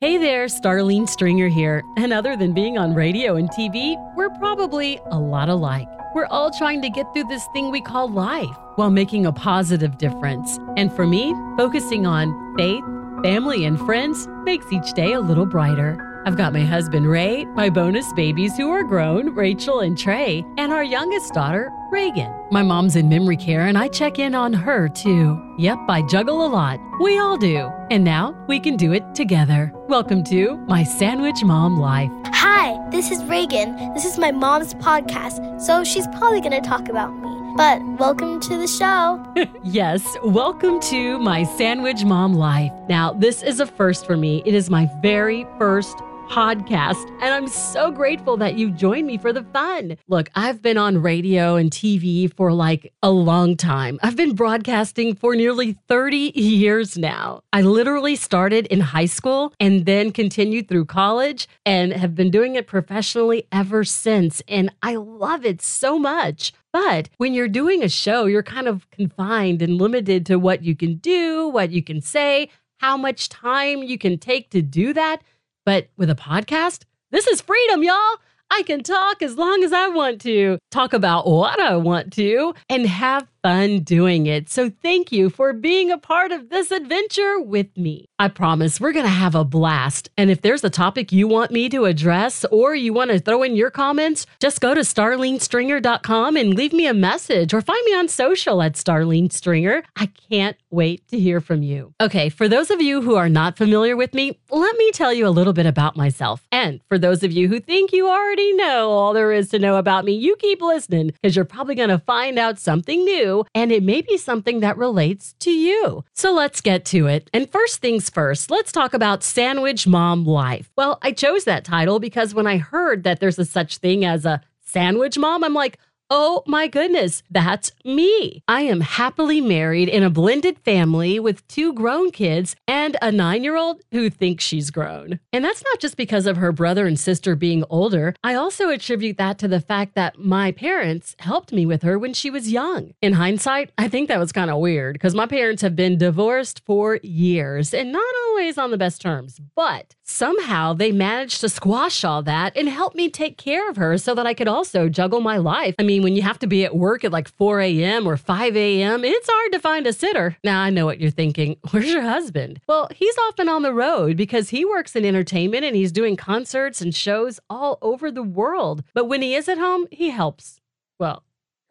Hey there, Starlene Stringer here. And other than being on radio and TV, we're probably a lot alike. We're all trying to get through this thing we call life while making a positive difference. And for me, focusing on faith, family, and friends makes each day a little brighter. I've got my husband Ray, my bonus babies who are grown, Rachel and Trey, and our youngest daughter, Reagan. My mom's in memory care and I check in on her too. Yep, I juggle a lot. We all do. And now we can do it together. Welcome to My Sandwich Mom Life. Hi, this is Reagan. This is my mom's podcast, so she's probably going to talk about me. But welcome to the show. yes, welcome to My Sandwich Mom Life. Now, this is a first for me. It is my very first podcast. And I'm so grateful that you joined me for the fun. Look, I've been on radio and TV for like a long time. I've been broadcasting for nearly 30 years now. I literally started in high school and then continued through college and have been doing it professionally ever since. And I love it so much. But when you're doing a show, you're kind of confined and limited to what you can do, what you can say, how much time you can take to do that. But with a podcast, this is freedom, y'all. I can talk as long as I want to, talk about what I want to, and have fun doing it. So thank you for being a part of this adventure with me. I promise we're going to have a blast. And if there's a topic you want me to address or you want to throw in your comments, just go to starlenestringer.com and leave me a message or find me on social at Starlene Stringer. I can't wait to hear from you. Okay, for those of you who are not familiar with me, let me tell you a little bit about myself. And for those of you who think you already know all there is to know about me, you keep listening because you're probably going to find out something new and it may be something that relates to you. So let's get to it. And first things first, let's talk about Sandwich Mom Life. Well, I chose that title because when I heard that there's a such thing as a sandwich mom, I'm like, Oh my goodness, that's me. I am happily married in a blended family with two grown kids and a nine year old who thinks she's grown. And that's not just because of her brother and sister being older. I also attribute that to the fact that my parents helped me with her when she was young. In hindsight, I think that was kind of weird because my parents have been divorced for years and not always on the best terms, but somehow they managed to squash all that and help me take care of her so that I could also juggle my life. I mean, mean, when you have to be at work at like 4 a.m. or 5 a.m., it's hard to find a sitter. Now, I know what you're thinking. Where's your husband? Well, he's often on the road because he works in entertainment and he's doing concerts and shows all over the world. But when he is at home, he helps. Well,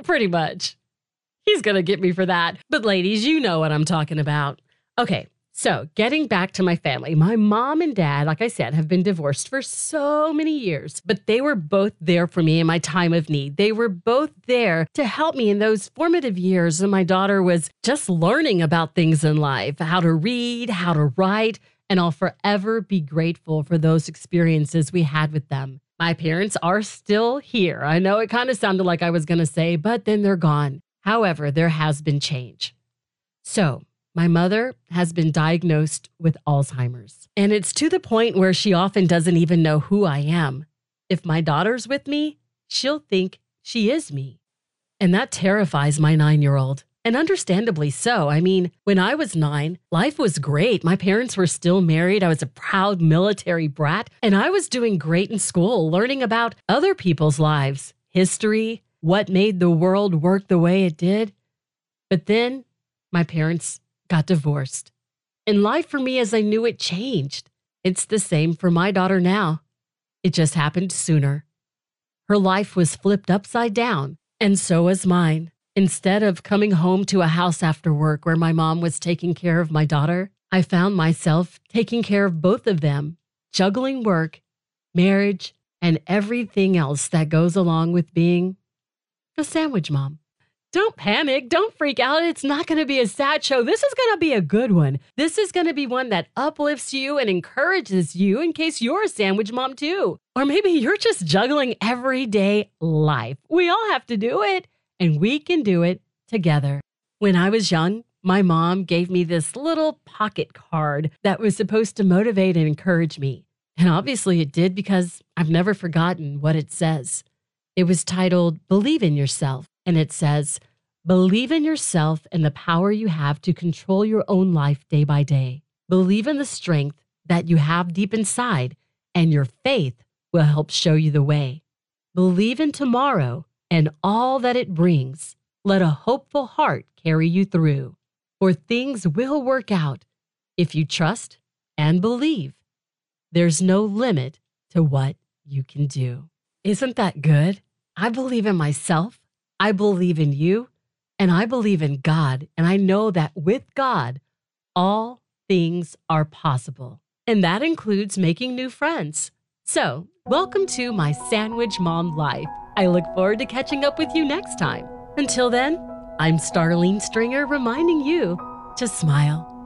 pretty much. He's going to get me for that. But, ladies, you know what I'm talking about. Okay, so, getting back to my family, my mom and dad, like I said, have been divorced for so many years, but they were both there for me in my time of need. They were both there to help me in those formative years when my daughter was just learning about things in life, how to read, how to write, and I'll forever be grateful for those experiences we had with them. My parents are still here. I know it kind of sounded like I was going to say, but then they're gone. However, there has been change. So, my mother has been diagnosed with Alzheimer's, and it's to the point where she often doesn't even know who I am. If my daughter's with me, she'll think she is me. And that terrifies my nine year old. And understandably so. I mean, when I was nine, life was great. My parents were still married. I was a proud military brat, and I was doing great in school, learning about other people's lives, history, what made the world work the way it did. But then my parents got divorced. And life for me as I knew it changed. It's the same for my daughter now. It just happened sooner. Her life was flipped upside down, and so was mine. Instead of coming home to a house after work where my mom was taking care of my daughter, I found myself taking care of both of them, juggling work, marriage, and everything else that goes along with being a sandwich mom. Don't panic. Don't freak out. It's not going to be a sad show. This is going to be a good one. This is going to be one that uplifts you and encourages you in case you're a sandwich mom too. Or maybe you're just juggling everyday life. We all have to do it, and we can do it together. When I was young, my mom gave me this little pocket card that was supposed to motivate and encourage me. And obviously it did because I've never forgotten what it says. It was titled Believe in Yourself. And it says, Believe in yourself and the power you have to control your own life day by day. Believe in the strength that you have deep inside, and your faith will help show you the way. Believe in tomorrow and all that it brings. Let a hopeful heart carry you through, for things will work out if you trust and believe. There's no limit to what you can do. Isn't that good? I believe in myself, I believe in you, and I believe in God. And I know that with God, all things are possible. And that includes making new friends. So, welcome to my Sandwich Mom life. I look forward to catching up with you next time. Until then, I'm Starlene Stringer reminding you to smile